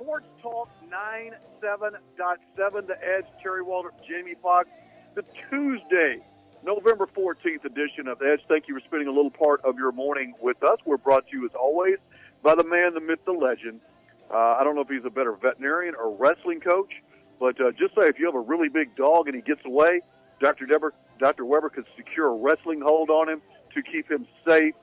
Sports Talk 97.7, The Edge, Terry Waldrop, Jamie Fox, the Tuesday, November 14th edition of Edge. Thank you for spending a little part of your morning with us. We're brought to you, as always, by the man, the myth, the legend. Uh, I don't know if he's a better veterinarian or wrestling coach, but uh, just say if you have a really big dog and he gets away, Dr. Deber, Dr. Weber could secure a wrestling hold on him to keep him safe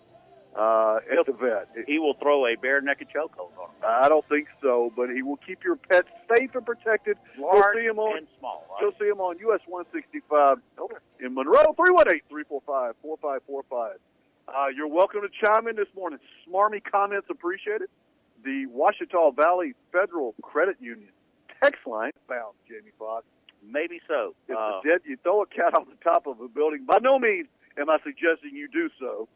uh, at the vet. He will throw a bare naked chokehold on him. I don't think so, but he will keep your pet safe and protected. Large Go see him on. and small. right? Go see him on US 165 in Monroe. 318-345-4545. Uh, you're welcome to chime in this morning. Smarmy comments appreciated. The Ouachita Valley Federal Credit Union text line found Jamie Foxx. Maybe so. If Uh, the dead, you throw a cat off the top of a building. By no means am I suggesting you do so,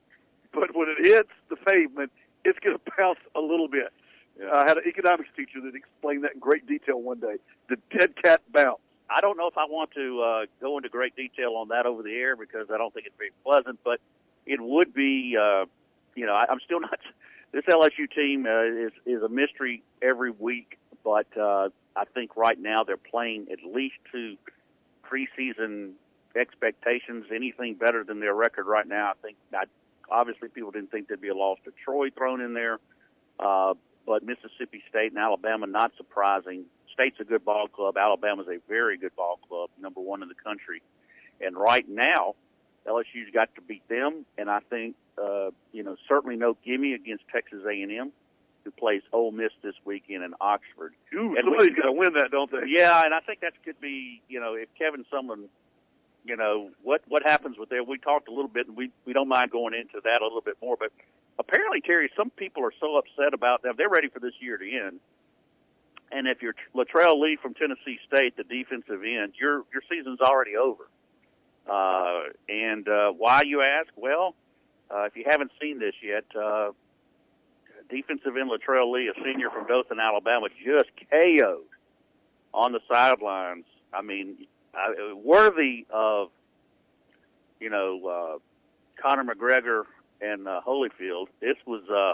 but when it hits the pavement, it's going to bounce a little bit. I had an economics teacher that explained that in great detail one day. The dead cat bounce. I don't know if I want to uh, go into great detail on that over the air because I don't think it's very pleasant, but it would be, uh, you know, I, I'm still not. This LSU team uh, is is a mystery every week, but uh, I think right now they're playing at least to preseason expectations. Anything better than their record right now, I think. I, obviously, people didn't think there'd be a loss to Troy thrown in there, uh, but Mississippi State and Alabama not surprising. State's a good ball club. Alabama's a very good ball club, number one in the country. And right now, LSU's got to beat them, and I think uh, you know certainly no gimme against Texas A&M, who plays Ole Miss this weekend in Oxford. Ooh, And somebody's going to win that, don't they? Yeah, and I think that could be you know if Kevin Sumlin, you know what what happens with there. We talked a little bit, and we we don't mind going into that a little bit more. But apparently, Terry, some people are so upset about them. They're ready for this year to end. And if you're Latrell Lee from Tennessee State, the defensive end, your your season's already over. Uh, and uh, why you ask? Well, uh, if you haven't seen this yet, uh, defensive end Latrell Lee, a senior from Dothan, Alabama, just KO'd on the sidelines. I mean, uh, worthy of you know uh, Conor McGregor and uh, Holyfield. This was uh,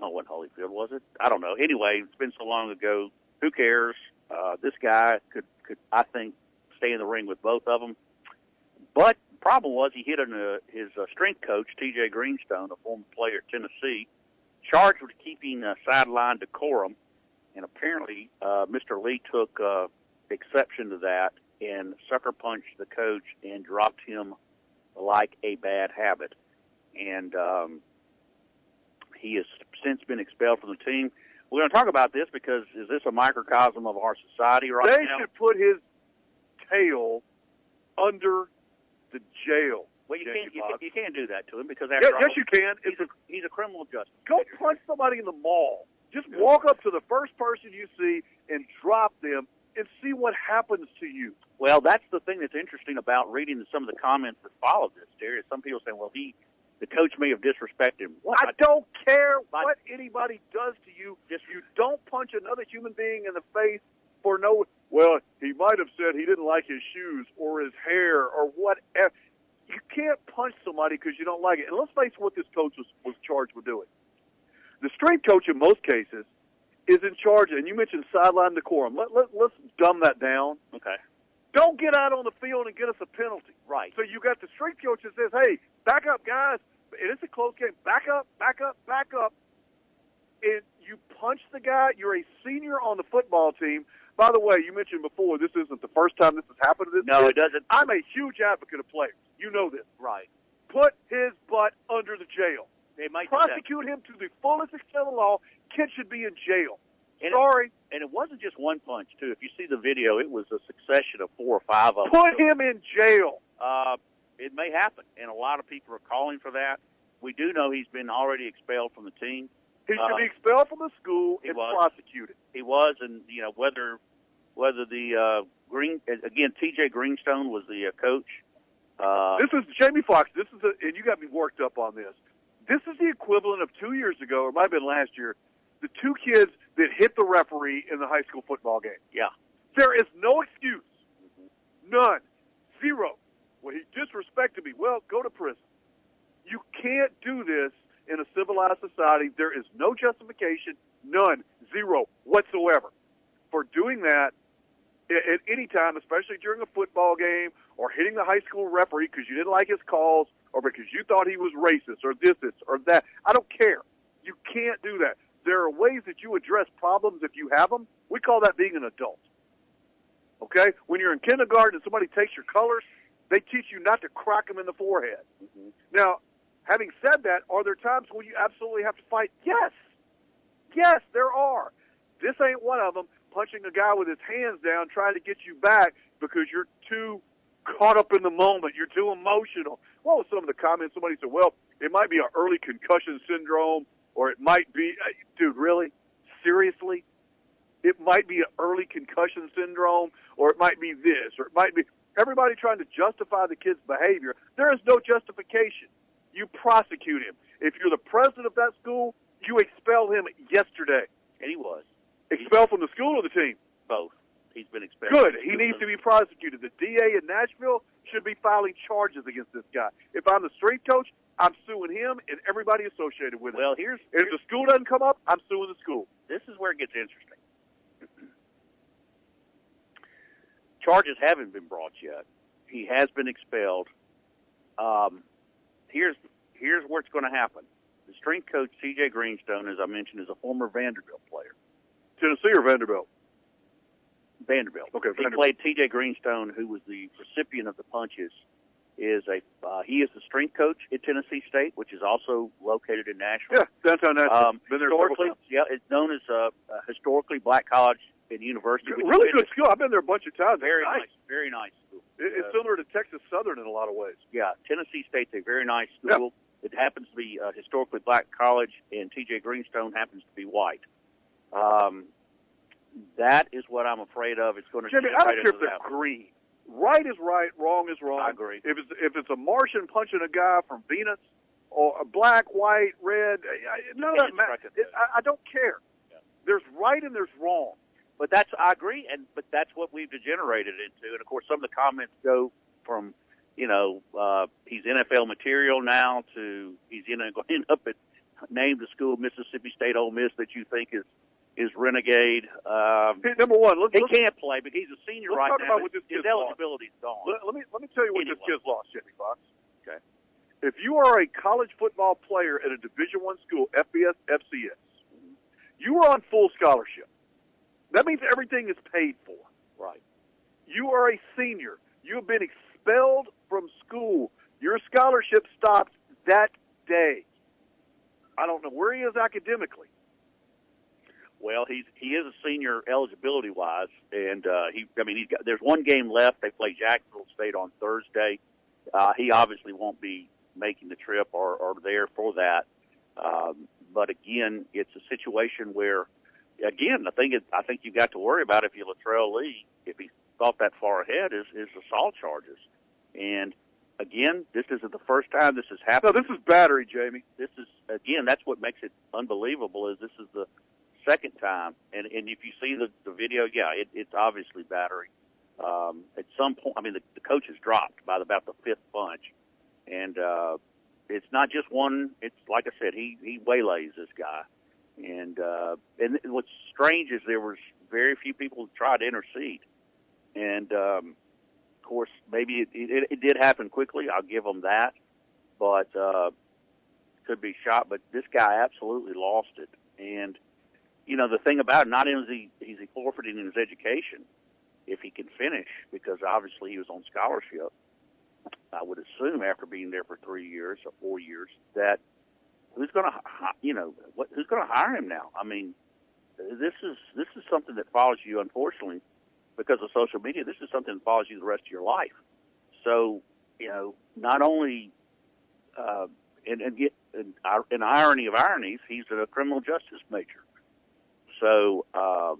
oh, what Holyfield was it? I don't know. Anyway, it's been so long ago. Who cares? Uh, this guy could could I think stay in the ring with both of them. But the problem was he hit on uh, his uh, strength coach T.J. Greenstone, a former player at Tennessee, charged with keeping uh, sideline decorum, and apparently uh, Mr. Lee took uh, exception to that and sucker punched the coach and dropped him like a bad habit. And um, he has since been expelled from the team. We're going to talk about this because is this a microcosm of our society right They now? They should put his tail under the jail. well, you can't, you, can't, you can't do that to him because Yeah, after yes, you can. he's It's a, he's a criminal justice. go punch somebody in the mall. Just walk up to the first person you see and drop them and see what happens to you. Well, that's the thing that's interesting about reading some of the comments that followed this, is Some people saying, "Well, he, the coach may have disrespected him." Well, I don't care what anybody does to you. If you don't punch another human being in the face for no, well, he might have said he didn't like his shoes or his hair or whatever. You can't punch somebody because you don't like it. And let's face what this coach was, was charged with doing. The strength coach, in most cases, is in charge. And you mentioned sideline decorum. Let, let, let's dumb that down. okay, Don't get out on the field and get us a penalty. right. So you got the strength coach that says, "Hey, back up, guys. It's a close game. Back up, back up, back up." And you punch the guy. You're a senior on the football team. By the way, you mentioned before this isn't the first time this has happened to this. No, kid. it doesn't. I'm a huge advocate of players. You know this. Right. Put his butt under the jail. They might. Prosecute him to the fullest extent of the law. Kid should be in jail. And it- Sorry. And it wasn't just one punch, too. If you see the video, it was a succession of four or five of them. Put him in jail. Uh, it may happen, and a lot of people are calling for that. We do know he's been already expelled from the team. He should Uh, be expelled from the school and was. prosecuted. He was, and you know whether whether the uh, Green again T.J. Greenstone was the uh, coach. Uh, this is Jamie Foxx. This is, a, and you got me worked up on this. This is the equivalent of two years ago, or it might have been last year, the two kids that hit the referee in the high school football game. Yeah. There is no excuse. None. Zero. Well, he disrespected me. Well, go to prison. You can't do this in a civilized society. There is no justification, none, zero whatsoever, for doing that at any time, especially during a football game or hitting the high school referee because you didn't like his calls or because you thought he was racist or this, this or that. I don't care. You can't do that. There are ways that you address problems if you have them. We call that being an adult. Okay? When you're in kindergarten and somebody takes your colors, they teach you not to crack them in the forehead. Mm-hmm. Now, having said that, are there times when you absolutely have to fight? Yes. Yes, there are. This ain't one of them. Punching a guy with his hands down, trying to get you back because you're too caught up in the moment. You're too emotional. What was some of the comments? Somebody said, well, it might be an early concussion syndrome, or it might be, uh, dude, really? Seriously? It might be an early concussion syndrome, or it might be this, or it might be everybody trying to justify the kid's behavior. There is no justification. You prosecute him. If you're the president of that school, you expel him yesterday. And he was. Expelled from the school or the team? Both. He's been expelled. Good. He needs to be prosecuted. The DA in Nashville should be filing charges against this guy. If I'm the strength coach, I'm suing him and everybody associated with him. Well, here's, here's if the school doesn't come up, I'm suing the school. This is where it gets interesting. Charges haven't been brought yet. He has been expelled. Um, here's here's where it's going to happen. The strength coach C.J. Greenstone, as I mentioned, is a former Vanderbilt player. Tennessee or Vanderbilt? Vanderbilt. Okay, Vanderbilt. He played T.J. Greenstone, who was the recipient of the punches. Is a uh, he is the strength coach at Tennessee State, which is also located in Nashville. Yeah, downtown Nashville. Um, Been there historically, yeah, it's known as a, a historically black college and university. Really good school. I've been there a bunch of times. Very nice. nice. Very nice school. It's uh, similar to Texas Southern in a lot of ways. Yeah, Tennessee State's a very nice school. Yeah. It happens to be a historically black college, and T.J. Greenstone happens to be white. Um, that is what I'm afraid of. It's going to. Jimmy, I don't care if they're green. Right is right, wrong is wrong. I agree. If it's if it's a Martian punching a guy from Venus, or a black, white, red, none of that matters. I, I don't care. Yeah. There's right and there's wrong. But that's I agree, and but that's what we've degenerated into. And of course, some of the comments go from, you know, uh, he's NFL material now to he's going to end up at name the school Mississippi State Ole Miss that you think is is renegade. Um, hey, number one, let's, he let's, can't play, but he's a senior let's right talk now. About what this his eligibility's gone. Let, let, me let me tell you what anyway. this kid's lost, Jimmy Fox. Okay. If you are a college football player at a Division One school, FBS, FCS, you are on full scholarship. That means everything is paid for. Right. You are a senior. You have been expelled from school. Your scholarship stops that day. I don't know where he is academically. Well, he's he is a senior eligibility wise, and uh, he I mean he's got there's one game left. They play Jacksonville State on Thursday. Uh, he obviously won't be making the trip or, or there for that. Um, but again, it's a situation where again, the thing is, I think you've got to worry about if you Latrell Lee, if he thought that far ahead, is is assault charges. And again, this isn't the first time this has happened. No, this is battery, Jamie. This is again, that's what makes it unbelievable. Is this is the second time, and and if you see the the video, yeah, it, it's obviously battery. Um, at some point, I mean, the, the coach is dropped by about the fifth punch, and uh, it's not just one. It's like I said, he he waylays this guy and uh, and what's strange is there was very few people who tried to intercede, and um, of course maybe it, it, it did happen quickly. I'll give them that, but uh, could be shot. But this guy absolutely lost it, and you know the thing about it, not only is he forfeiting his education if he can finish because obviously he was on scholarship. I would assume after being there for three years or four years that who's going to, you know, what, who's going to hire him now? I mean, this is this is something that follows you, unfortunately, because of social media. This is something that follows you the rest of your life. So, you know, not only, uh, and and get an, irony of ironies, he's a criminal justice major. So, uh,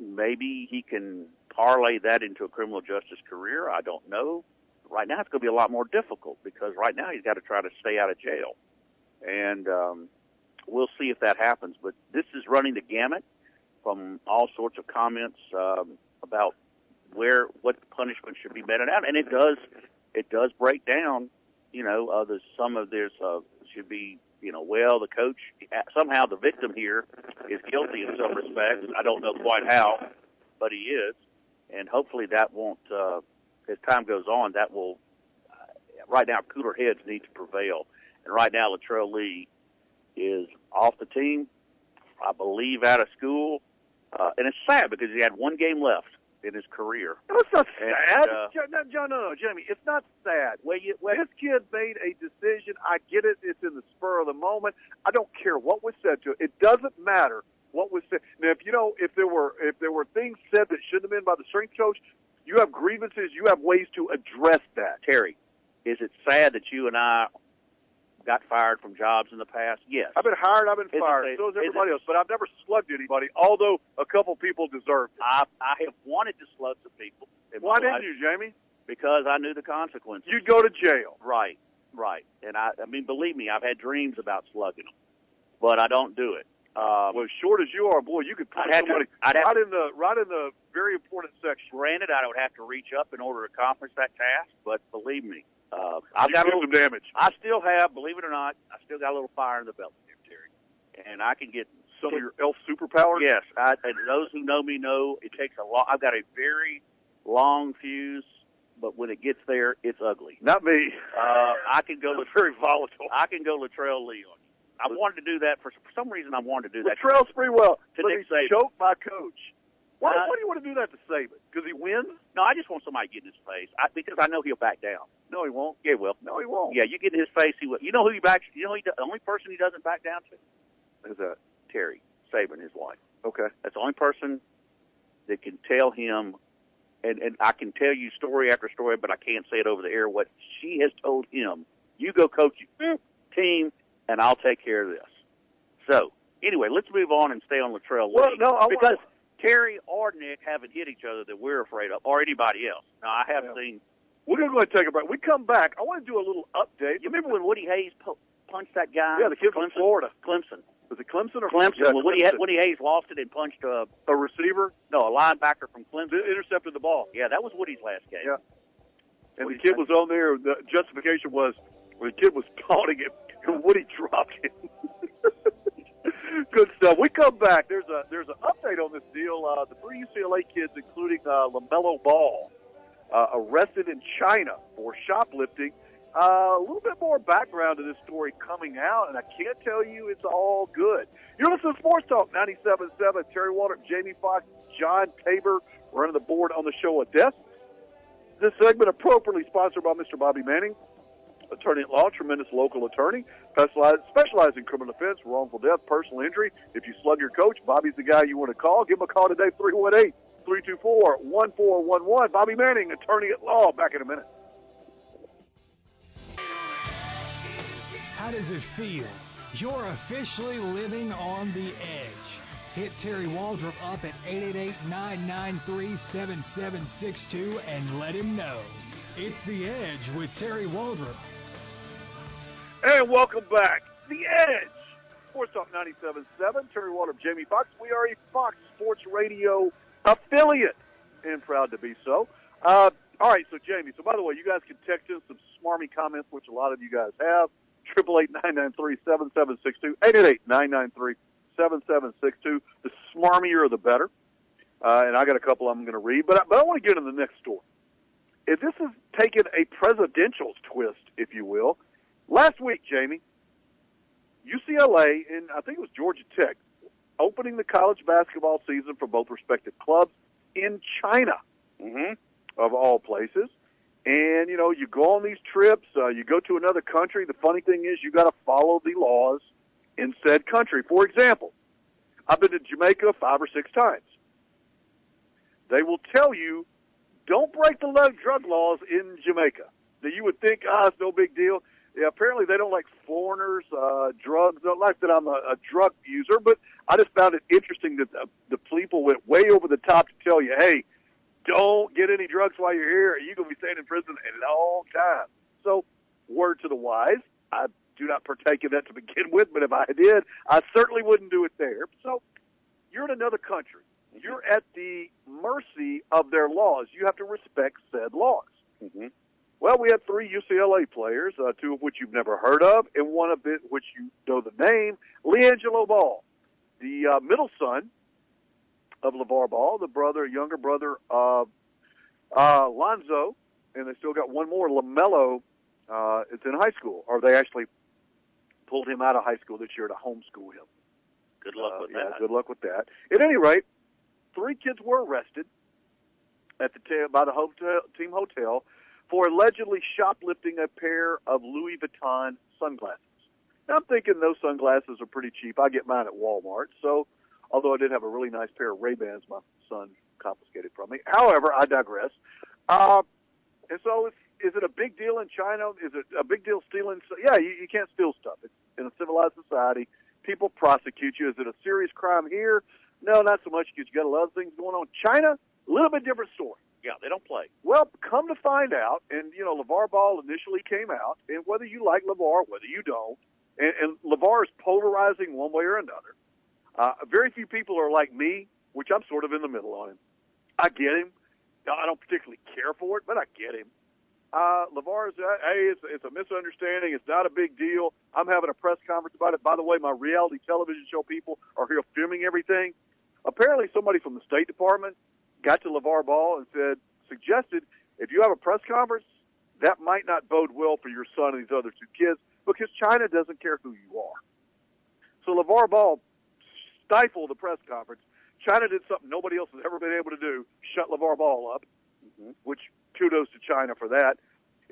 maybe he can parlay that into a criminal justice career. I don't know. Right now, it's going to be a lot more difficult because right now he's got to try to stay out of jail, and um, we'll see if that happens. But this is running the gamut from all sorts of comments um, about where what punishment should be meted out, and it does it does break down. You know, uh, some of there's uh, should be you know, well, the coach somehow the victim here is guilty in some respects. I don't know quite how, but he is, and hopefully that won't. Uh, as time goes on, that will. Uh, right now, cooler heads need to prevail, and right now, Latrell Lee is off the team. I believe out of school, uh, and it's sad because he had one game left in his career. No, it's not sad. And, uh, no, no, no, no, Jimmy, it's not sad. Well, you, well, this kid made a decision. I get it. It's in the spur of the moment. I don't care what was said to it. It doesn't matter what was said. Now, if you know, if there were, if there were things said that shouldn't have been by the strength coach, you have grievances. You have ways to address that. Terry, is it sad that you and I got fired from jobs in the past? Yes. I've been hired. I've been is fired. So has everybody else. But I've never slugged anybody. Although a couple people deserved. It. I I have wanted to slug some people. Why didn't you, Jamie? Because I knew the consequences. You'd go to jail. Right. Right. And I I mean, believe me, I've had dreams about slugging them, but I don't do it. Um, well, as short as you are, boy, you could punch somebody to, I'd right in the right in the very important section. Granted, I would have to reach up in order to accomplish that task, but believe me, uh, I've got a little damage. I still have, believe it or not, I still got a little fire in the belly there, Terry, and I can get some of your elf superpowers. Yes, I, and those who know me know it takes a lot. I've got a very long fuse, but when it gets there, it's ugly. Not me. Uh, I can go. It's very volatile. I can go Latrell Lee on you. I wanted to do that for, for some reason. I wanted to do that. Latrell's pretty well. To Nick Saban. choked by coach. Why, uh, why do you want to do that to Saban? Because he wins? No, I just want somebody to get in his face I, because I know he'll back down. No, he won't. Yeah, well, no, he won't. Yeah, you get in his face, he will. You know who he backs? You know, he, the only person he doesn't back down to. is that? Terry Saban, his wife. Okay, that's the only person that can tell him, and and I can tell you story after story, but I can't say it over the air. What she has told him: you go coach your team, and I'll take care of this. So anyway, let's move on and stay on Latrell Well, no, I because Terry or Nick haven't hit each other that we're afraid of, or anybody else. Now I have yeah. seen. We're going to go ahead and take a break. We come back. I want to do a little update. You remember when Woody Hayes po- punched that guy? Yeah, the kid from Florida. Clemson. Was it Clemson or Clemson? Yeah, well, Woody, Woody Hayes lost it and punched a, a receiver. No, a linebacker from Clemson intercepted the ball. Yeah, that was Woody's last game. Yeah, and Woody's the kid was on there. The justification was the kid was taunting him, and Woody dropped him. Good stuff. We come back. There's a there's an update on this deal. Uh, the three UCLA kids, including uh, Lamelo Ball, uh, arrested in China for shoplifting. Uh, a little bit more background to this story coming out, and I can't tell you it's all good. You're listening to Sports Talk 97.7. Terry Waldrop, Jamie Fox, John Tabor running the board on the show at desk. This segment appropriately sponsored by Mr. Bobby Manning attorney at law, tremendous local attorney, specialized in criminal defense, wrongful death, personal injury. If you slug your coach, Bobby's the guy you want to call. Give him a call today, 318 324 1411. Bobby Manning, attorney at law. Back in a minute. How does it feel? You're officially living on the edge. Hit Terry Waldrop up at 888-993-7762 and let him know. It's The Edge with Terry Waldrop. And welcome back. The Edge. Sports Talk 97.7. Terry Waldrop, Jamie Fox. We are a Fox Sports Radio affiliate and proud to be so. Uh, all right, so Jamie, so by the way, you guys can text in some smarmy comments, which a lot of you guys have. Triple eight nine nine three seven seven six two eight eight eight nine nine three seven seven six two. The smarmier, the better. Uh, and I got a couple I'm going to read, but I, but I want to get into the next story. If this is taking a presidential twist, if you will, Last week, Jamie, UCLA and I think it was Georgia Tech opening the college basketball season for both respective clubs in China, mm-hmm. of all places. And you know, you go on these trips, uh, you go to another country. The funny thing is, you got to follow the laws in said country. For example, I've been to Jamaica five or six times. They will tell you, don't break the drug laws in Jamaica. That you would think, ah, it's no big deal Yeah, apparently they don't like foreigners, uh, drugs. Don't like that I'm a, a drug user, but I just found it interesting that the, the people went way over the top to tell you, hey, don't get any drugs while you're here. You're going to be staying in prison a long time. So, word to the wise. I do not partake in that to begin with, but if I did, I certainly wouldn't do it there. So, you're in another country. You're at the mercy of their laws. You have to respect said laws. Mm-hmm. Well, we had three UCLA players, uh, two of which you've never heard of, and one of it which you know the name, LiAngelo Ball, the uh, middle son of LaVar Ball, the brother, younger brother of uh, Lonzo, and they still got one more, LaMelo. Uh, it's in high school, or they actually pulled him out of high school this year to homeschool him. Good luck Uh, with yeah, that. good luck with that. At any rate, three kids were arrested at the ta- by the hotel, team hotel for allegedly shoplifting a pair of Louis Vuitton sunglasses. Now, I'm thinking those sunglasses are pretty cheap. I get mine at Walmart. So, although I did have a really nice pair of Ray Bans, my son confiscated from me. However, I digress. Uh, and so, is, is it a big deal in China? Is it a big deal stealing? Yeah, you, you can't steal stuff. It's in a civilized society. People prosecute you. Is it a serious crime here? No, not so much because you got a lot of things going on. China, a little bit different story. Yeah, they don't play. Well, come to find out, and you know, LaVar Ball initially came out, and whether you like LaVar, whether you don't, and, and LaVar is polarizing one way or another. Uh, very few people are like me, which I'm sort of in the middle on him. I get him. I don't particularly care for it, but I get him. Uh, is, uh, hey, it's, it's a misunderstanding. It's not a big deal. I'm having a press conference about it. By the way, my reality television show people are here filming everything. Apparently, somebody from the State Department got to LaVar Ball and said, suggested, if you have a press conference, that might not bode well for your son and these other two kids because China doesn't care who you are. So LaVar Ball stifled the press conference. China did something nobody else has ever been able to do, shut LaVar Ball up, Mm-hmm. which kudos to China for that.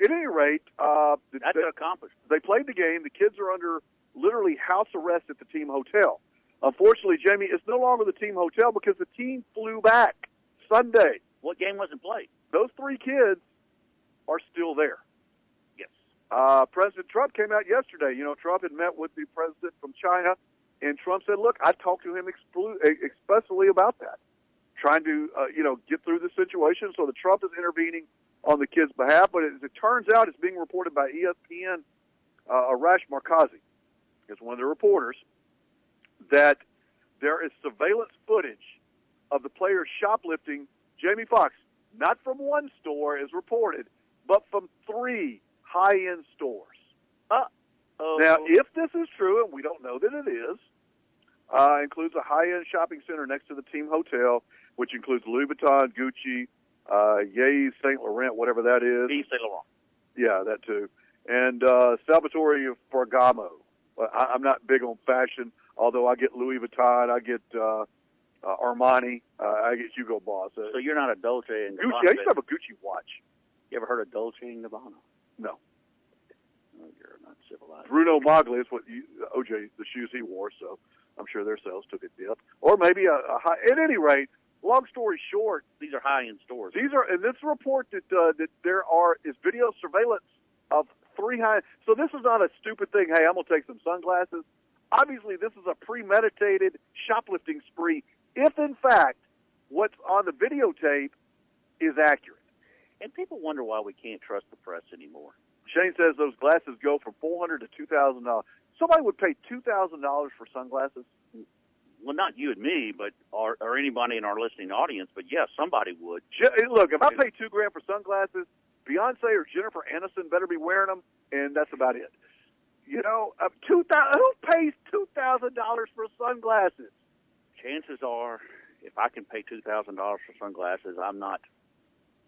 At any rate, uh, That's an accomplishment. they played the game. The kids are under literally house arrest at the team hotel. Unfortunately, Jamie, it's no longer the team hotel because the team flew back Sunday. What game wasn't played? Those three kids are still there. Yes. Uh, President Trump came out yesterday. You know, Trump had met with the president from China, and Trump said, "Look, I talked to him especially about that, trying to, uh, you know, get through the situation." So the Trump is intervening on the kids' behalf. But as it turns out, it's being reported by ESPN. Uh, Arash Markazi is one of the reporters that there is surveillance footage of the players shoplifting. Jamie Foxx, not from one store, as reported, but from three high-end stores. Oh, Now, if this is true, and we don't know that it is, uh, includes a high-end shopping center next to the team hotel, which includes Louis Vuitton, Gucci, uh, Yeezy, Saint Laurent, whatever that is. Yves Saint Laurent. Yeah, that too. And uh, Salvatore Ferragamo. I, I'm not big on fashion, although I get Louis Vuitton, I get uh, uh, Armani, uh, I get Hugo Boss. Uh, So you're not a Dolce and Gucci. Gabbana. I used to have a Gucci watch. You ever heard of Dolce and Gabbana? No. Oh, you're not civilized. Bruno Magli is what you, OJ the shoes he wore, so I'm sure their sales took a dip. Or maybe a, a high. At any rate, long story short, These are high-end stores. these are in this report that uh, that there are is video surveillance of three high. So this is not a stupid thing. Hey, I'm gonna take some sunglasses. Obviously, this is a premeditated shoplifting spree. If in fact what's on the videotape is accurate. And people wonder why we can't trust the press anymore. Shane says those glasses go from four hundred to two thousand dollars. Somebody would pay two thousand dollars for sunglasses. Well, not you and me, but or, or anybody in our listening audience. But yes, somebody would. Look, if I pay two grand for sunglasses, Beyonce or Jennifer Aniston better be wearing them, and that's about it. You know, uh, two thousand. Who pays two thousand dollars for sunglasses? Chances are, if I can pay two thousand dollars for sunglasses, I'm not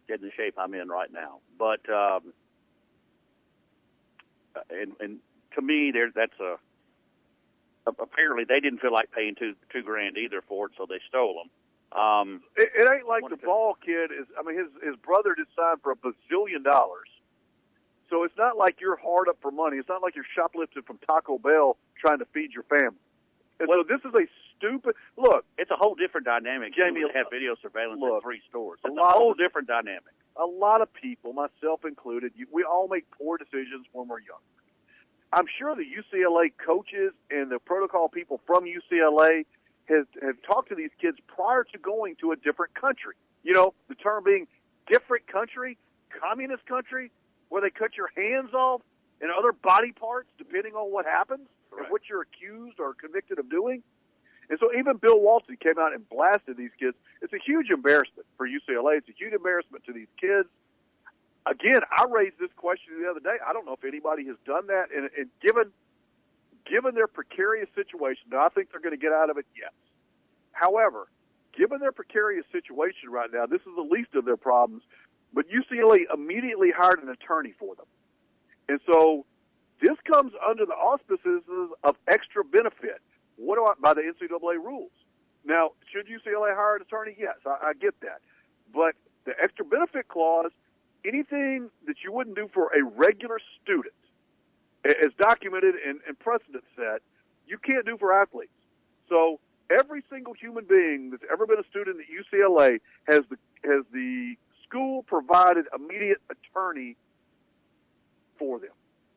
getting the shape I'm in right now. But um, uh, and and to me, there that's a apparently they didn't feel like paying two two grand either for it, so they stole them. Um, It, it ain't like the ball kid is. I mean, his his brother just signed for a bazillion dollars. So it's not like you're hard up for money. It's not like you're shoplifting from Taco Bell trying to feed your family. And so this is a stupid look. it's a whole different dynamic. Jamie, Jamie have video surveillance look, in three stores. a It's a, of- whole different dynamic. a lot of people, myself included, you, we all make poor decisions when we're young. I'm sure the UCLA coaches and the protocol people from UCLA has have talked to these kids prior to going to a different country. You know, the term being different country, communist country, where they cut your hands off and other body parts depending on what happens and what you're accused or convicted of doing. And so even Bill Walton came out and blasted these kids. It's a huge embarrassment for UCLA. It's a huge embarrassment to these kids. Again, I raised this question the other day. I don't know if anybody has done that. And, and given given their precarious situation, now I think they're going to get out of it. Yes. However, given their precarious situation right now, this is the least of their problems. But UCLA immediately hired an attorney for them, and so this comes under the auspices of extra benefit. What do I, by the NCAA rules? Now, should UCLA hire an attorney? Yes, I, I get that. But the extra benefit clause, anything that you wouldn't do for a regular student, as documented and, and precedent set, you can't do for athletes. So every single human being that's ever been a student at UCLA has the has the school provided immediate attorney for them.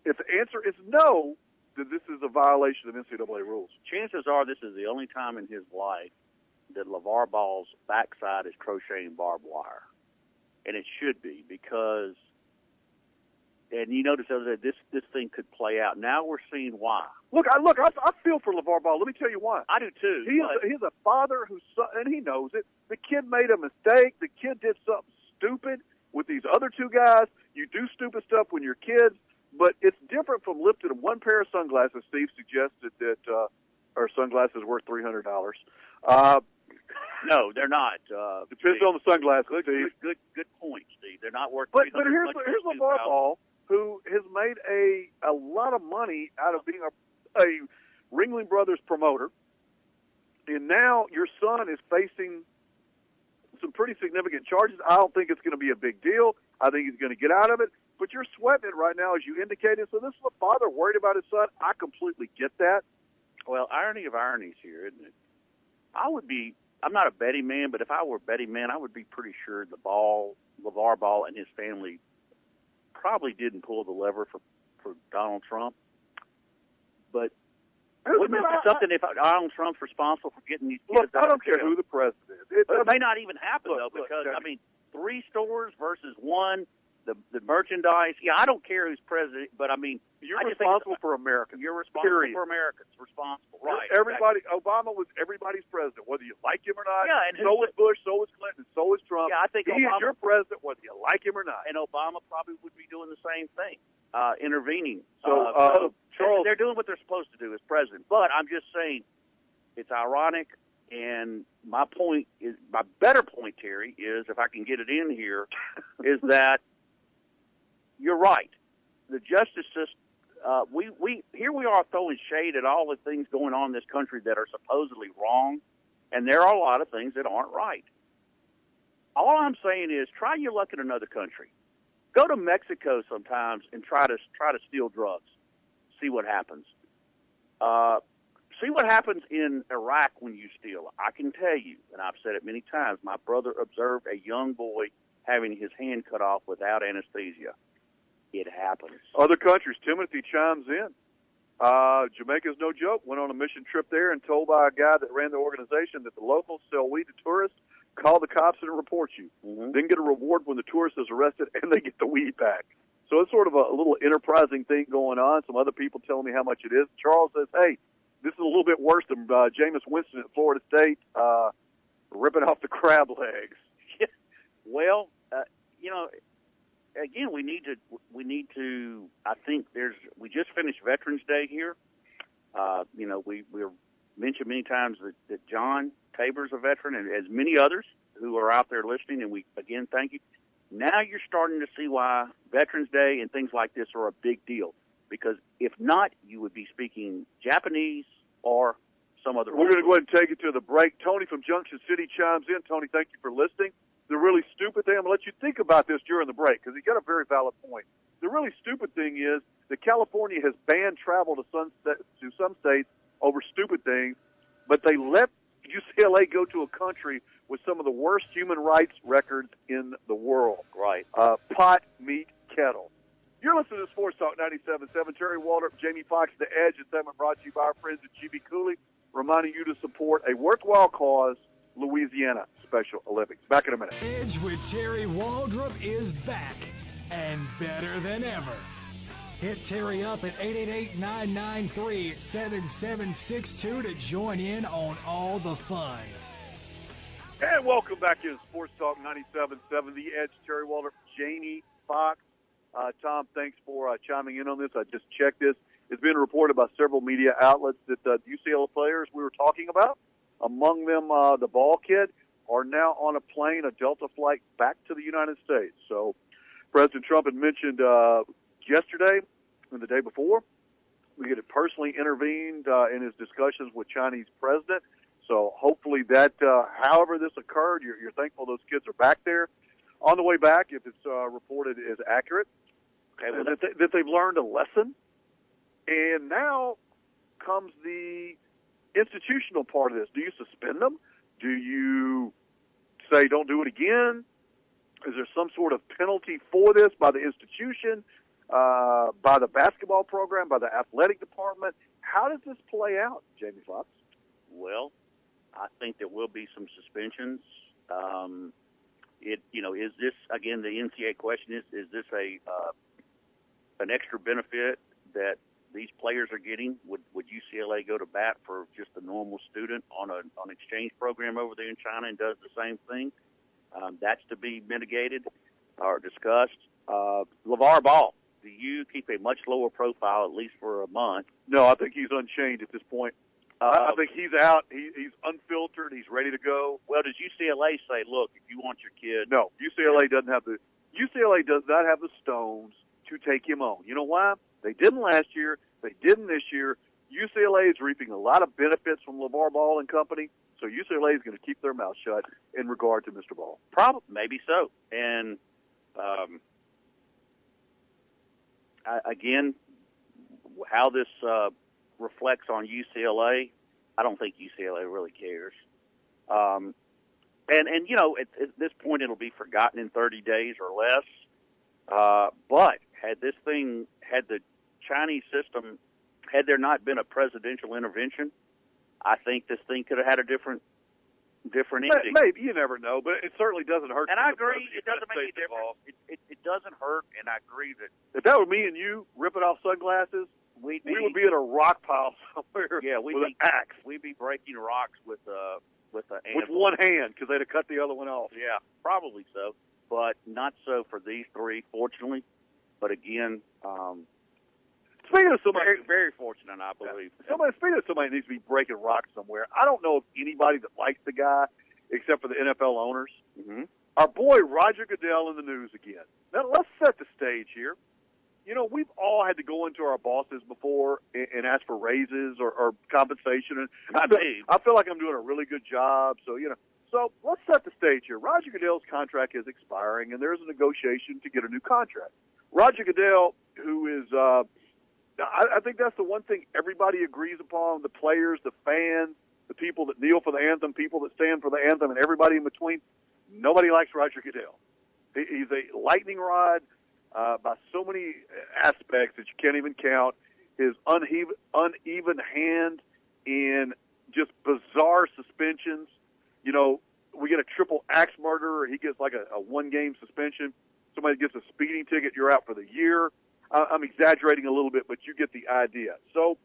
If the answer is no, then this is a violation of NCAA rules. Chances are this is the only time in his life that LaVar Ball's backside is crocheting barbed wire. And it should be because and you notice that this this thing could play out. Now we're seeing why. Look, I look, I, I feel for LaVar Ball. Let me tell you why. I do too. He is, he's a father who's and he knows it. The kid made a mistake. The kid did something stupid with these other two guys. You do stupid stuff when you're kids, but it's different from lifting one pair of sunglasses. Steve suggested that uh, our sunglasses worth three hundred dollars. Uh, no, they're not. Uh, Depends Steve. on the sunglasses. Good, Steve. good, good, good point, Steve. They're not worth. But but here's here's LaVar Ball who has made a a lot of money out of being a, a Ringling Brothers promoter, and now your son is facing some pretty significant charges. I don't think it's going to be a big deal. I think he's going to get out of it. But you're sweating it right now, as you indicated. So this is a father worried about his son. I completely get that. Well, irony of ironies here, isn't it? I would be. I'm not a betting man, but if I were a betting man, I would be pretty sure the ball, LaVar Ball, and his family probably didn't pull the lever for for Donald Trump. But wouldn't it be something if Donald Trump's responsible for getting these kids look, I don't care who the president is. It, it may not even happen look, though, because look, I mean, three stores versus one the the merchandise. Yeah, I don't care who's president, but I mean, you're I responsible for America. You're responsible period. for Americans. Responsible, right? Everybody. Exactly. Obama was everybody's president, whether you like him or not. Yeah, and so was Bush, so was Clinton, so was Trump. Yeah, I think he Obama, is your president, whether you like him or not. And Obama probably would be doing the same thing, uh, intervening. So, uh, uh, so Charles, they're doing what they're supposed to do as president. But I'm just saying, it's ironic. And my point is, my better point, Terry, is if I can get it in here, is that you're right. The justice system. Uh, we we here we are throwing shade at all the things going on in this country that are supposedly wrong, and there are a lot of things that aren't right. All I'm saying is, try your luck in another country. Go to Mexico sometimes and try to try to steal drugs. See what happens. Uh, see what happens in Iraq when you steal. I can tell you, and I've said it many times. My brother observed a young boy having his hand cut off without anesthesia it happens. Other countries, Timothy chimes in. Uh, Jamaica's no joke. Went on a mission trip there and told by a guy that ran the organization that the locals sell weed to tourists. Call the cops and report you. Mm-hmm. Then get a reward when the tourist is arrested and they get the weed back. So it's sort of a, a little enterprising thing going on. Some other people telling me how much it is. Charles says, "Hey, this is a little bit worse than uh, Jameis Winston at Florida State uh, ripping off the crab legs." well, uh, you know, again, we need to we need to. I think there's. We just finished Veterans Day here. Uh, you know, we we're mentioned many times that, that John Tabor's a veteran, and as many others who are out there listening. And we again thank you. Now you're starting to see why Veterans Day and things like this are a big deal. Because if not, you would be speaking Japanese or some other. We're going to go ahead and take it to the break. Tony from Junction City chimes in. Tony, thank you for listening the really stupid thing, I'm going to let you think about this during the break because he got a very valid point. The really stupid thing is that California has banned travel to some, to some states over stupid things, but they let UCLA go to a country with some of the worst human rights records in the world. Right. Uh, pot, meet, kettle. You're listening to Sports Talk 97.7. Terry Waldrop, Jamie Fox, The Edge. It's segment brought to you by our friends at GB Cooley, reminding you to support a worthwhile cause, Louisiana Special Olympics. Back in a minute. Edge with Terry Waldrop is back and better than ever. Hit Terry up at 888-993-7762 to join in on all the fun. And welcome back to Sports Talk 97.7, The Edge. Terry Waldrop, Jamie Fox. Uh, Tom, thanks for uh, chiming in on this. I just checked this. It's been reported by several media outlets that uh, UCLA players we were talking about, among them uh, the ball kid, are now on a plane, a Delta flight back to the United States. So President Trump had mentioned uh, yesterday and the day before. We had personally intervened uh, in his discussions with Chinese president. So hopefully that, uh, however this occurred, you're, you're thankful those kids are back there. On the way back, if it's uh, reported as accurate, that, they, that they've learned a lesson. And now comes the institutional part of this. Do you suspend them? Do you say don't do it again? Is there some sort of penalty for this by the institution, uh, by the basketball program, by the athletic department? How does this play out, Jamie Foxx? Well, I think there will be some suspensions. Um, it, you know, is this again the NCAA question? Is is this a uh, an extra benefit that these players are getting? Would would UCLA go to bat for just a normal student on a on exchange program over there in China and does the same thing? Um, that's to be mitigated or discussed. Uh, LaVar Ball, do you keep a much lower profile at least for a month? No, I think he's unchained at this point. Uh, I think he's out. He, he's unfiltered. He's ready to go. Well, does UCLA say, look, if you want your kid? No, UCLA doesn't have the UCLA does not have the stones to take him on. You know why? They didn't last year. They didn't this year. UCLA is reaping a lot of benefits from LaVar Ball and company. So UCLA is going to keep their mouth shut in regard to Mr. Ball. Probably, maybe so. And um, I, again, how this uh, reflects on UCLA, I don't think UCLA really cares. Um, and and you know, at, at this point, it'll be forgotten in 30 days or less. Uh, but had this thing, had the Chinese system, had there not been a presidential intervention, I think this thing could have had a different different ending. Maybe you never know, but it certainly doesn't hurt. And I agree, it doesn't make any difference. It, it, it doesn't hurt, and I agree that if that were me and you ripping off sunglasses, we'd we would be in a rock pile somewhere. Yeah, we'd with be, an axe. We'd be breaking rocks with uh with a with one hand because they'd have cut the other one off. Yeah, probably so, but not so for these three, fortunately. But again, um, speaking of somebody, very, very fortunate, I believe. Yeah. Somebody speaking of somebody needs to be breaking rocks somewhere. I don't know of anybody that likes the guy except for the NFL owners. Mm-hmm. Our boy Roger Goodell in the news again. Now let's set the stage here. You know, we've all had to go into our bosses before and, and ask for raises or, or compensation, and I feel, I feel like I'm doing a really good job. So you know, so let's set the stage here. Roger Goodell's contract is expiring, and there's a negotiation to get a new contract. Roger Goodell, who is, uh, I, I think that's the one thing everybody agrees upon: the players, the fans, the people that kneel for the anthem, people that stand for the anthem, and everybody in between. Nobody likes Roger Goodell. He, he's a lightning rod uh, by so many aspects that you can't even count. His uneven, uneven hand in just bizarre suspensions. You know, we get a triple axe murderer, he gets like a, a one game suspension. Somebody gets a speeding ticket, you're out for the year. I'm exaggerating a little bit, but you get the idea. So,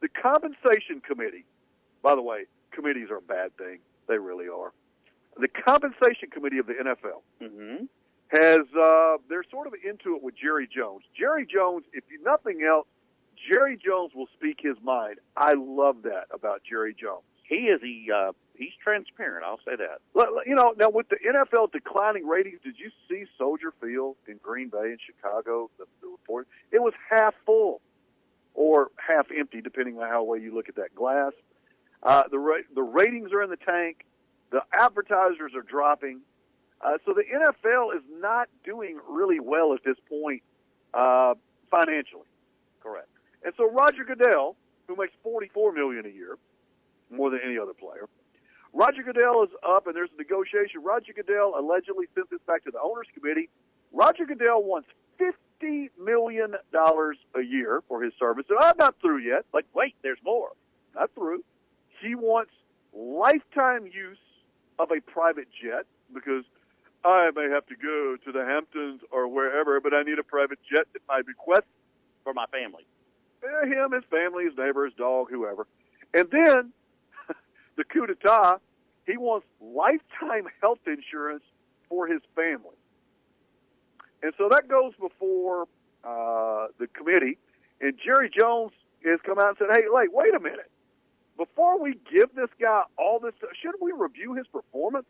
the compensation committee, by the way, committees are a bad thing. They really are. The compensation committee of the NFL mm-hmm. has uh, they're sort of into it with Jerry Jones. Jerry Jones, if nothing else, Jerry Jones will speak his mind. I love that about Jerry Jones. He is he uh, he's transparent. I'll say that. You know, now with the NFL declining ratings, did you see Soldier Field in Green Bay and Chicago? The, the report it was half full or half empty, depending on how way you look at that glass. Uh, the ra- the ratings are in the tank. The advertisers are dropping. Uh, so the NFL is not doing really well at this point uh, financially. Correct. And so Roger Goodell, who makes forty-four million a year, more than any other player, Roger Goodell is up, and there's a negotiation. Roger Goodell allegedly sent this back to the owners' committee. Roger Goodell wants $50 million a year for his service. And I'm not through yet. But wait, there's more. Not through. He wants lifetime use of a private jet because I may have to go to the Hamptons or wherever, but I need a private jet at my bequest for my family. Eh, him, his family, his neighbor, his dog, whoever. And then the coup d'etat, he wants lifetime health insurance for his family. And so that goes before uh, the committee. And Jerry Jones has come out and said, hey, like, wait a minute. Before we give this guy all this, shouldn't we review his performance?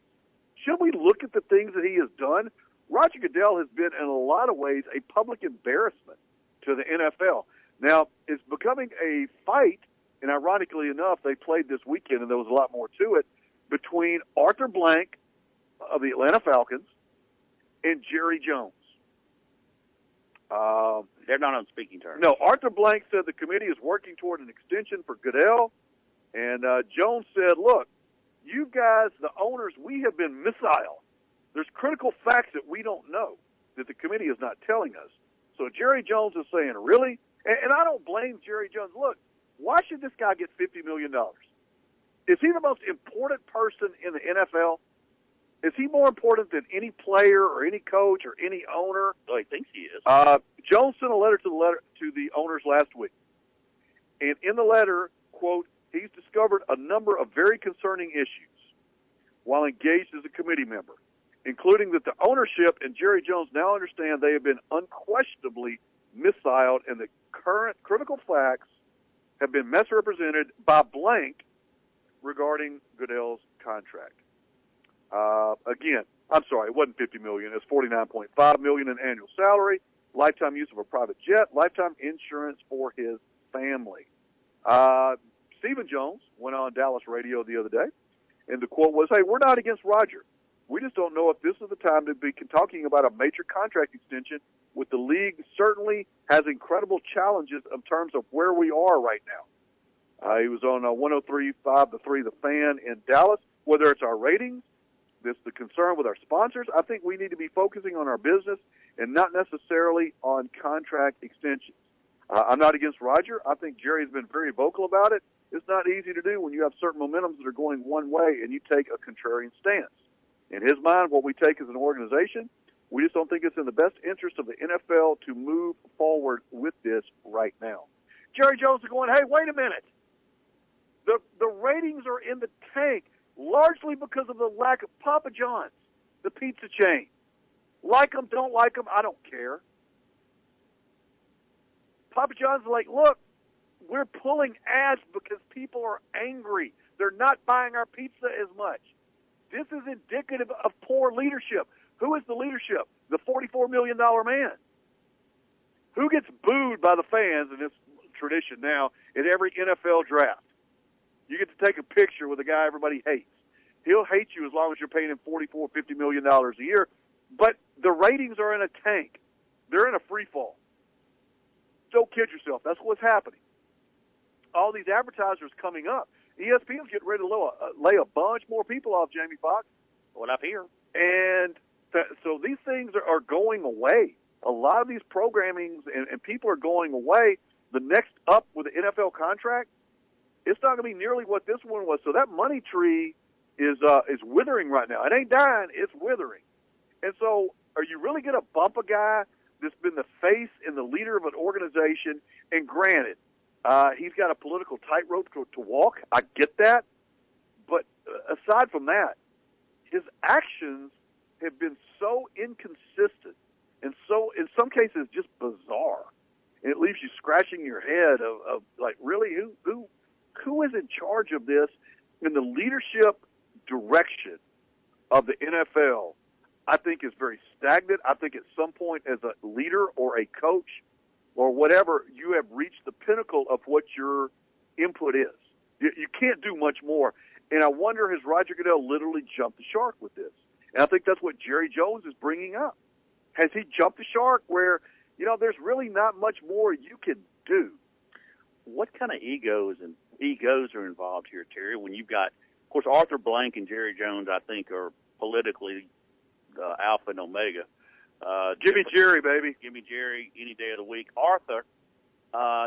Should we look at the things that he has done? Roger Goodell has been, in a lot of ways, a public embarrassment to the NFL. Now, it's becoming a fight, and ironically enough, they played this weekend, and there was a lot more to it, between Arthur Blank of the Atlanta Falcons and Jerry Jones. Um, They're not on speaking terms. No, Arthur Blank said the committee is working toward an extension for Goodell, and uh, Jones said, look, you guys, the owners, we have been missile. There's critical facts that we don't know that the committee is not telling us. So Jerry Jones is saying, really? And, and I don't blame Jerry Jones. Look, why should this guy get $50 million? Is he the most important person in the NFL? Is he more important than any player or any coach or any owner? Oh, he thinks he is. Uh, Jones sent a letter to the letter to the owners last week, and in the letter, quote, he's discovered a number of very concerning issues while engaged as a committee member, including that the ownership and Jerry Jones now understand they have been unquestionably missiled and the current critical facts have been misrepresented by blank regarding Goodell's contract. Uh, again, I'm sorry, it wasn't 50 million. It's 49.5 million in annual salary, lifetime use of a private jet, lifetime insurance for his family. Uh, Stephen Jones went on Dallas radio the other day, and the quote was, "Hey, we're not against Roger. We just don't know if this is the time to be talking about a major contract extension. With the league certainly has incredible challenges in terms of where we are right now." Uh, he was on uh, 103.5 the three, the fan in Dallas. Whether it's our ratings this the concern with our sponsors. I think we need to be focusing on our business and not necessarily on contract extensions. Uh, I'm not against Roger. I think Jerry has been very vocal about it. It's not easy to do when you have certain momentums that are going one way and you take a contrarian stance. In his mind, what we take as an organization, we just don't think it's in the best interest of the NFL to move forward with this right now. Jerry Jones is going, hey, wait a minute. The, the ratings are in the tank largely because of the lack of Papa John's, the pizza chain. Like them, don't like them, I don't care. Papa John's like, look, we're pulling ads because people are angry. They're not buying our pizza as much. This is indicative of poor leadership. Who is the leadership? The $44 million man. Who gets booed by the fans in this tradition now in every NFL draft? You get to take a picture with a guy everybody hates. He'll hate you as long as you're paying him forty-four, fifty million dollars a year. But the ratings are in a tank. They're in a free fall. Don't kid yourself. That's what's happening. All these advertisers coming up. ESPN's getting ready to lay a, bunch more people off Jamie Foxx. What up here? And so these things are, going away. A lot of these programmings and, and people are going away. The next up with the NFL contract it's not going to be nearly what this one was. So that money tree is uh, is withering right now. It ain't dying; it's withering. And so, are you really going to bump a guy that's been the face and the leader of an organization? And granted, uh, he's got a political tightrope to, to walk. I get that, but uh, aside from that, his actions have been so inconsistent and so, in some cases, just bizarre. And it leaves you scratching your head of, of like, really, who who who is in charge of this in the leadership direction of the NFL, I think is very stagnant. I think at some point as a leader or a coach or whatever, you have reached the pinnacle of what your input is. You, you can't do much more. And I wonder has Roger Goodell literally jumped the shark with this? And I think that's what Jerry Jones is bringing up. Has he jumped the shark where, you know, there's really not much more you can do? What kind of egos and egos are involved here, Terry. When you've got, of course, Arthur Blank and Jerry Jones, I think, are politically uh, alpha and omega. Uh, Jimmy Jerry, baby. Jimmy Jerry, any day of the week. Arthur, uh,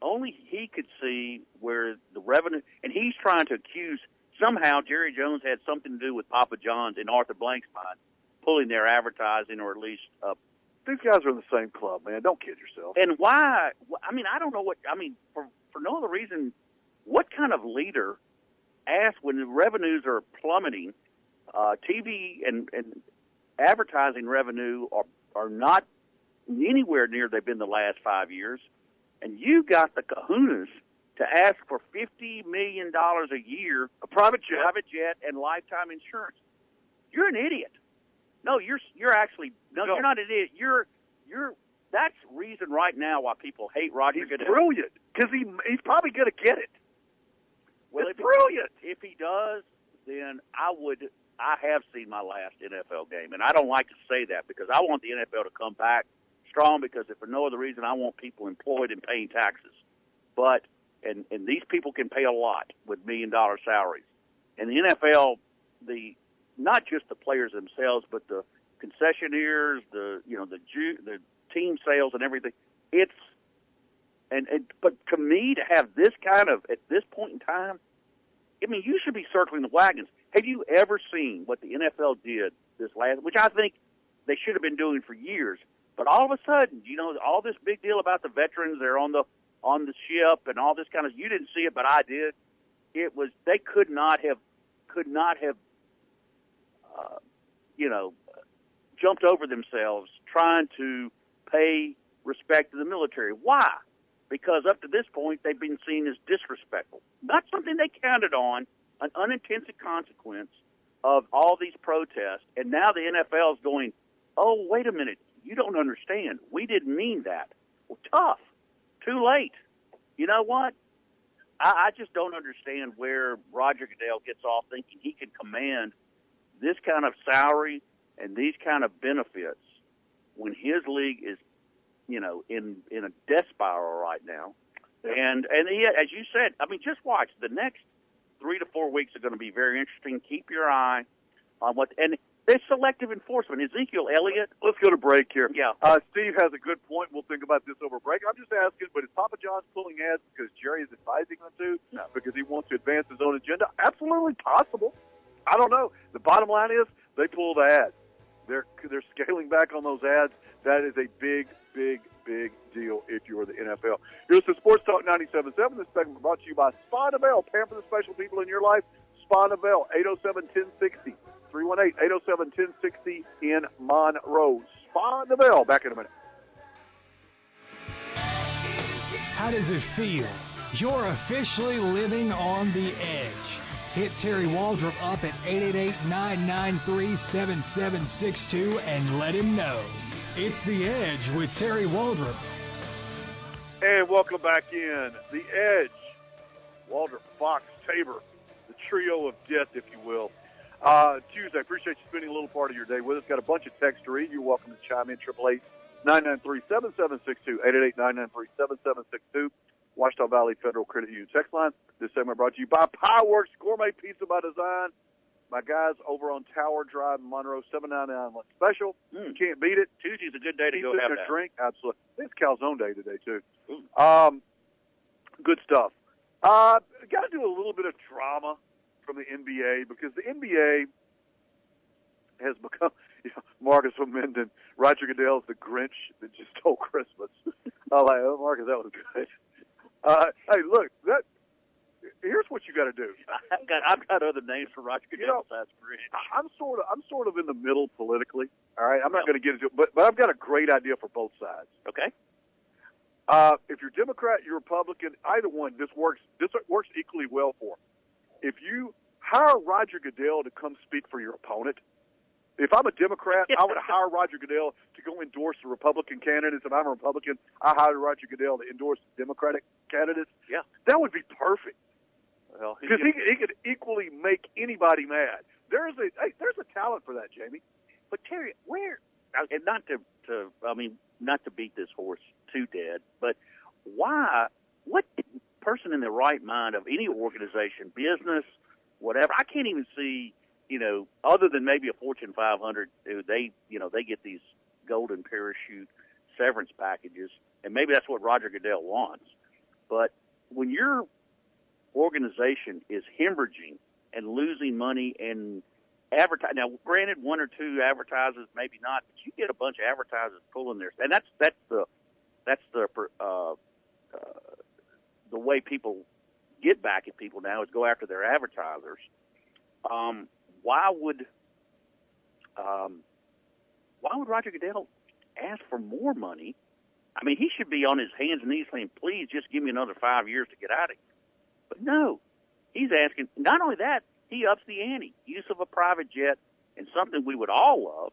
only he could see where the revenue, and he's trying to accuse somehow Jerry Jones had something to do with Papa John's in Arthur Blank's mind, pulling their advertising or at least. Uh, These guys are in the same club, man. Don't kid yourself. and why? I mean, I don't know what. I mean, for for no other reason, what kind of leader asks when the revenues are plummeting, uh, TV and and advertising revenue are are not anywhere near they've been the last five years, and you got the kahunas to ask for fifty million dollars a year, A private jet. private jet, and lifetime insurance. You're an idiot. No, you're you're actually no, No. you're not an idiot. You're you're that's reason right now why people hate Roger He's Goodell. brilliant because he he's probably going to get it. Well, it's if he- brilliant. If he does, then I would. I have seen my last NFL game, and I don't like to say that because I want the NFL to come back strong. Because if for no other reason, I want people employed and paying taxes. But and and these people can pay a lot with million dollar salaries. And the NFL, the not just the players themselves, but the concessionaires, the you know the Jew, the team sales and everything. It's and, and but to me to have this kind of at this point in time, I mean you should be circling the wagons. Have you ever seen what the NFL did this last? Which I think they should have been doing for years. But all of a sudden, you know, all this big deal about the veterans, they're on the on the ship and all this kind of. You didn't see it, but I did. It was they could not have could not have, uh, you know, jumped over themselves trying to pay respect to the military. Why? Because up to this point, they've been seen as disrespectful. Not something they counted on, an unintended consequence of all these protests. And now the NFL is going, oh, wait a minute. You don't understand. We didn't mean that. Well, tough. Too late. You know what? I, I just don't understand where Roger Goodell gets off thinking he can command this kind of salary and these kind of benefits when his league is, you know, in in a death spiral right now. And and he, as you said, I mean, just watch the next three to four weeks are going to be very interesting. Keep your eye on what and there's selective enforcement. Ezekiel Elliott. Let's go to break here. Yeah. Uh, Steve has a good point. We'll think about this over break. I'm just asking, but is Papa John's pulling ads because Jerry is advising them to? No. Because he wants to advance his own agenda? Absolutely possible. I don't know. The bottom line is they pulled the ads. They're they're scaling back on those ads. That is a big, big, big deal if you're the NFL. Here's the Sports Talk 97.7. This segment brought to you by Spa Novell. Pamper the special people in your life. Spa Novell, 807-1060. 318-807-1060 in Monroe. Spa Novell. Back in a minute. How does it feel? You're officially living on the edge. Hit Terry Waldrop up at 888-993-7762 and let him know. It's The Edge with Terry Waldrop. And welcome back in. The Edge, Walter Fox, Tabor, the trio of death, if you will. Uh, Tuesday, appreciate you spending a little part of your day with us. Got a bunch of text to read. You're welcome to chime in. 888-993-7762, 888-993-7762. Ouachita Valley Federal Credit Union text line. This segment brought to you by Pieworks Gourmet Pizza by Design. My guys over on Tower Drive in Monroe, 799 lunch special. Mm. You can't beat it. Tuesday's a good day to Pizza go have and a that. drink. Absolutely. It's calzone day today too. Um, good stuff. Uh, got to do a little bit of drama from the NBA because the NBA has become. You know, Marcus from Minden, Roger Goodell's the Grinch that just stole Christmas. I was like, oh, Marcus, that was good. Uh, hey, look, that. Here's what you got to do. I've got I've got other names for Roger Goodell You Goodell know- besides Grinch. I'm sort of I'm sort of in the middle politically. All right, I'm not going to get into it, but but I've got a great idea for both sides. Okay. Uh, if you're Democrat, you're Republican, either one, this works. This works equally well for. 'em. If you hire Roger Goodell to come speak for your opponent, if I'm a Democrat, I would hire Roger Goodell to go endorse the Republican candidates. If I'm a Republican, I hire Roger Goodell to endorse Democratic candidates. Yeah. That would be perfect Well, because he, could- he could equally make anybody mad. There's a hey, there's a talent for that, Jamie. But Terry, where? And not to, to, I mean, not to beat this horse too dead, but why? What person in their right mind of any organization, business, whatever? I can't even see you know, other than maybe a Fortune 500, they, you know, they get these golden parachute severance packages, and maybe that's what Roger Goodell wants. But when your organization is hemorrhaging and losing money and advertise now, granted, one or two advertisers, maybe not, but you get a bunch of advertisers pulling their, and that's that's the that's the uh, uh, the way people get back at people now is go after their advertisers. Um, why would um, why would Roger Goodell ask for more money? I mean, he should be on his hands and knees saying, "Please, just give me another five years to get out of here." But no, he's asking. Not only that, he ups the ante. Use of a private jet, and something we would all love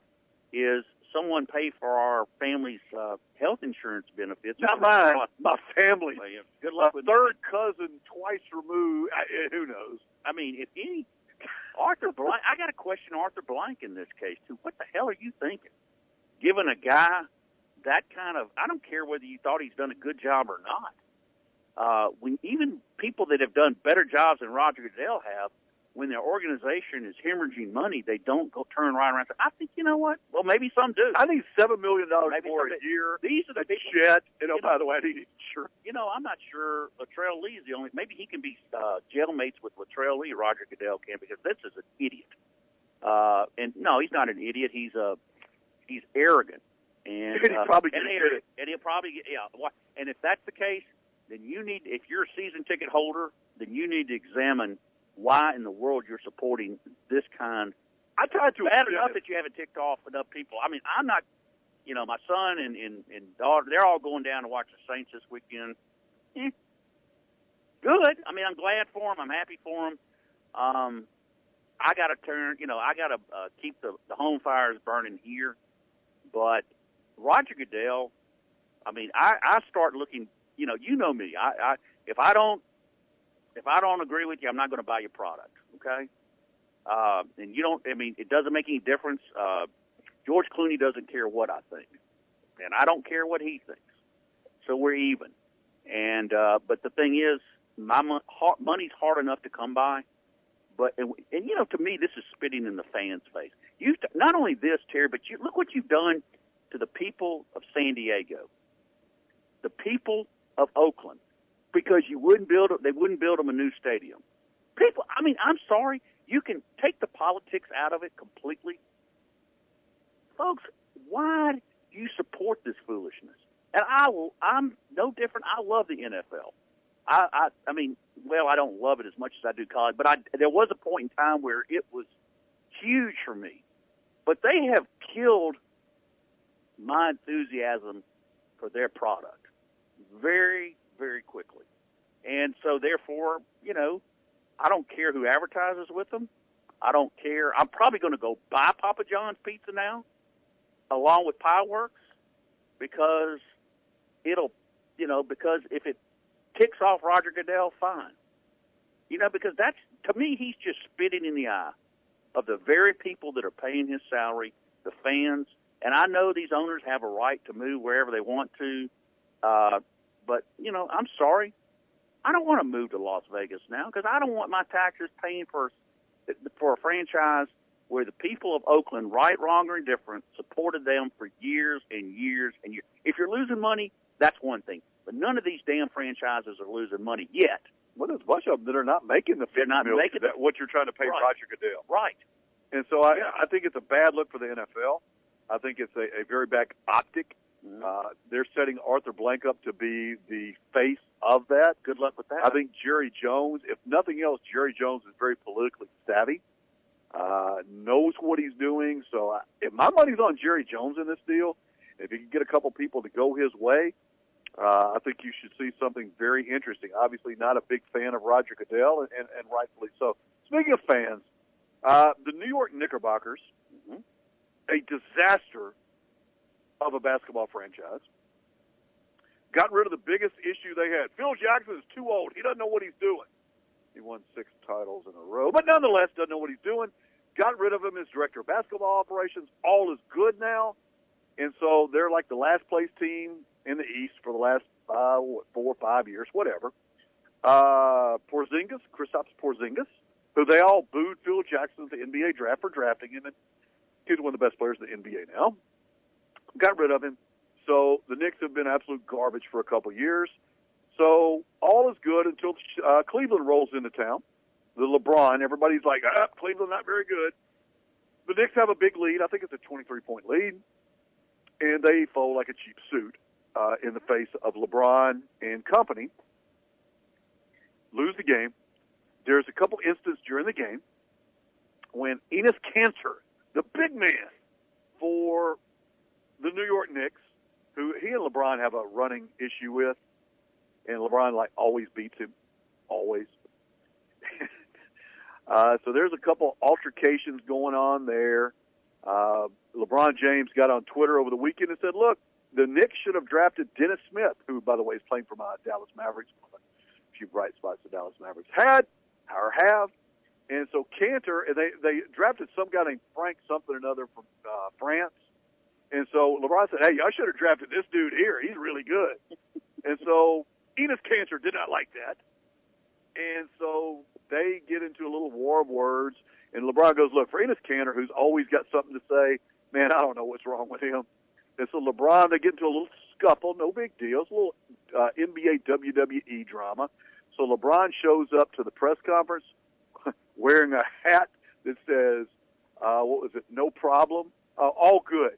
is someone pay for our family's uh, health insurance benefits. Not mine. My family. Good luck with third cousin, twice removed. I, eh, who knows? I mean, if any Arthur Blank, I got to question Arthur Blank in this case too. What the hell are you thinking? Giving a guy that kind of, I don't care whether you thought he's done a good job or not. Uh, when even people that have done better jobs than Roger Goodell have, when their organization is hemorrhaging money, they don't go turn right around. And say, I think you know what? Well, maybe some do. I need seven million dollars more a year. These are the people. And oh, You know- by the way, I need insurance. You know, I'm not sure Latrell Lee is the only. Maybe he can be uh, jailmates with Latrell Lee. Roger Goodell can because this is an idiot. Uh, and no, he's not an idiot. He's a he's arrogant, and He uh, probably and, arrogant, and he'll probably get yeah. And if that's the case, then you need if you're a season ticket holder, then you need to examine why in the world you're supporting this kind. I tried to Bad enough that you haven't ticked off enough people. I mean, I'm not. You know, my son and and, and daughter, they're all going down to watch the Saints this weekend. Eh, good. I mean, I'm glad for them. I'm happy for them. Um, I got to turn. You know, I got to uh, keep the the home fires burning here. But Roger Goodell, I mean, I I start looking. You know, you know me. I, I if I don't if I don't agree with you, I'm not going to buy your product. Okay. Uh, and you don't. I mean, it doesn't make any difference. Uh, George Clooney doesn't care what I think, and I don't care what he thinks. So we're even. And uh, but the thing is, my mon- hard, money's hard enough to come by. But and, and you know, to me, this is spitting in the fans' face. You not only this, Terry, but you look what you've done to the people of San Diego, the people of Oakland, because you wouldn't build they wouldn't build them a new stadium. People, I mean, I'm sorry, you can take the politics out of it completely, folks. Why do you support this foolishness? And I will. I'm no different. I love the NFL. I, I, I mean, well, I don't love it as much as I do college, but I, there was a point in time where it was huge for me. But they have killed my enthusiasm for their product very, very quickly. And so, therefore, you know, I don't care who advertises with them. I don't care. I'm probably going to go buy Papa John's pizza now, along with Pie Works, because it'll, you know, because if it ticks off Roger Goodell, fine. You know, because that's to me, he's just spitting in the eye of the very people that are paying his salary, the fans. And I know these owners have a right to move wherever they want to, uh, but you know, I'm sorry, I don't want to move to Las Vegas now because I don't want my taxes paying for for a franchise where the people of Oakland, right, wrong, or indifferent, supported them for years and years and years. If you're losing money, that's one thing. But none of these damn franchises are losing money yet. Well, there's a bunch of them that are not making the They're not million making that what you're trying to pay Right. Roger Goodell. Right. And so I, Yeah. I think it's a bad look for the NFL. I think it's a, a very bad optic. Mhm. Uh, they're setting Arthur Blank up to be the face of that. Good luck with that. I think Jerry Jones, if nothing else, Jerry Jones is very politically savvy, uh, knows what he's doing. So I, if my money's on Jerry Jones in this deal, if he can get a couple people to go his way, uh, I think you should see something very interesting. Obviously, not a big fan of Roger Goodell, and, and, and rightfully so. Speaking of fans, uh, the New York Knickerbockers, Mhm. a disaster of a basketball franchise, got rid of the biggest issue they had. Phil Jackson is too old. He doesn't know what he's doing. He won six titles in a row, but nonetheless doesn't know what he's doing. Got rid of him as director of basketball operations. All is good now. And so they're like the last place team in the East for the last uh, what, four or five years, whatever. Uh, Porzingis, Kristaps Porzingis, who they all booed Phil Jackson at the NBA draft for drafting him, and he's one of the best players in the NBA now. Got rid of him. So the Knicks have been absolute garbage for a couple years. So all is good until uh, Cleveland rolls into town. The LeBron, everybody's like, ah, Cleveland not very good. The Knicks have a big lead. I think it's a 23 point lead, and they fold like a cheap suit uh, in the face of LeBron and company. Lose the game. There's a couple instances during the game when Enes Kanter, the big man for the New York Knicks, who he and LeBron have a running issue with, and LeBron like always beats him, always. uh, so there's a couple altercations going on there. Uh, LeBron James got on Twitter over the weekend and said, "Look, the Knicks should have drafted Dennis Smith, who, by the way, is playing for my Dallas Mavericks. A few bright spots the Dallas Mavericks had or have." And so Kanter, and they they drafted some guy named Frank something or another from uh, France. And so LeBron said, "Hey, I should have drafted this dude here. He's really good." and so Enes Kanter did not like that. And so they get into a little war of words. And LeBron goes, look, for Enes Kanter, who's always got something to say, man, I don't know what's wrong with him. And so LeBron, they get into a little scuffle, no big deal. It's a little uh, NBA WWE drama. So LeBron shows up to the press conference wearing a hat that says, uh, what was it, no problem, uh, all good.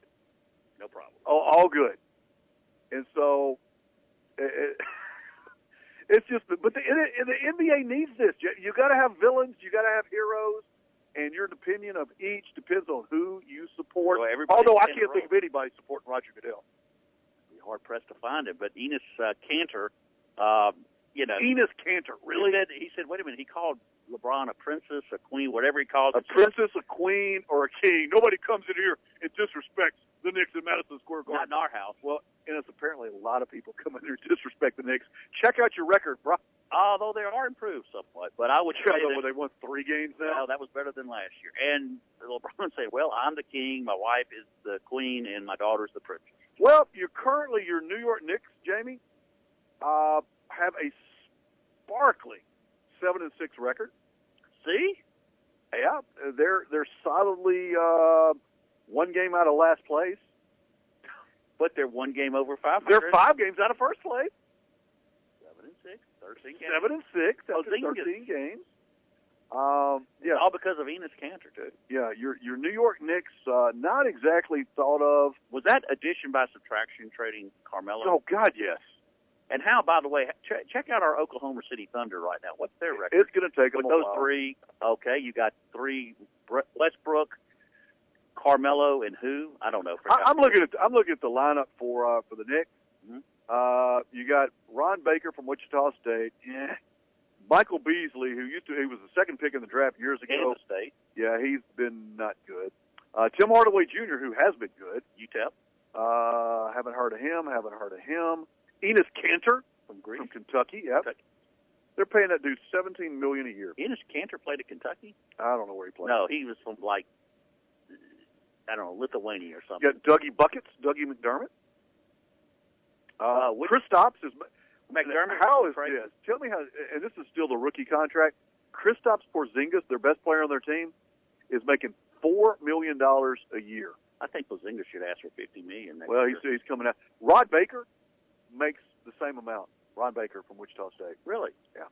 No problem. All, all good. And so it, it's just, but the, the NBA needs this. You, you got to have villains, you got to have heroes, and your opinion of each depends on who you support. Well, Although I can't think of anybody supporting Roger Goodell. Be hard pressed to find it, but Enes uh, Kanter, uh, you know, Enes Kanter, really? He said, he said, wait a minute, he called LeBron a princess, a queen, whatever he calls a it. A princess, a queen, or a king. Nobody comes in here and disrespects the Knicks at Madison Square Garden. Not in our house. Well, and it's apparently a lot of people come in here and disrespect the Knicks. Check out your record, bro. Although they are improved somewhat, but I would say that, they won three games now. Well, that was better than last year. And LeBron said, "Well, I'm the king, my wife is the queen, and my daughter's the princess." Well, you're currently your New York Knicks, Jamie, uh, have a sparkling seven and six record. See? Yeah, they're they're solidly uh, one game out of last place. But they're one game over 500. They're five games out of first place. Seven and six, 13 games. Seven and six oh, after 13 games. Um, yeah, all because of Enes Kanter too. Yeah, your your New York Knicks, uh, not exactly thought of. Was that addition by subtraction trading Carmelo? Oh God, yes. And how, by the way, ch- check out our Oklahoma City Thunder right now. What's their record? It's going to take them With those while. three. Okay, you got three: Westbrook, Carmelo, and who? I don't know. I, I'm looking at I'm looking at the lineup for uh, for the Knicks. Mm-hmm. Uh, you got Ron Baker from Wichita State. Yeah. Michael Beasley, who used to he was the second pick in the draft years ago. Kansas State. Yeah, he's been not good. Uh, Tim Hardaway Jr., who has been good. UTEP. Uh, haven't heard of him. Haven't heard of him. Enes Kanter from Greece. from Kentucky. Yeah. Kentucky. They're paying that dude seventeen million a year. Enes Kanter played at Kentucky. I don't know where he played. No, he was from like I don't know Lithuania or something. Got Dougie Buckets, Dougie McDermott. Uh, uh Kristaps is McDermott. How is this? Tell me how. And this is still the rookie contract. Kristaps Porzingis, their best player on their team, is making four million dollars a year. I think Porzingis should ask for fifty million. Well, he's he's coming out. Rod Baker makes the same amount. Rod Baker from Wichita State. Really? Yeah.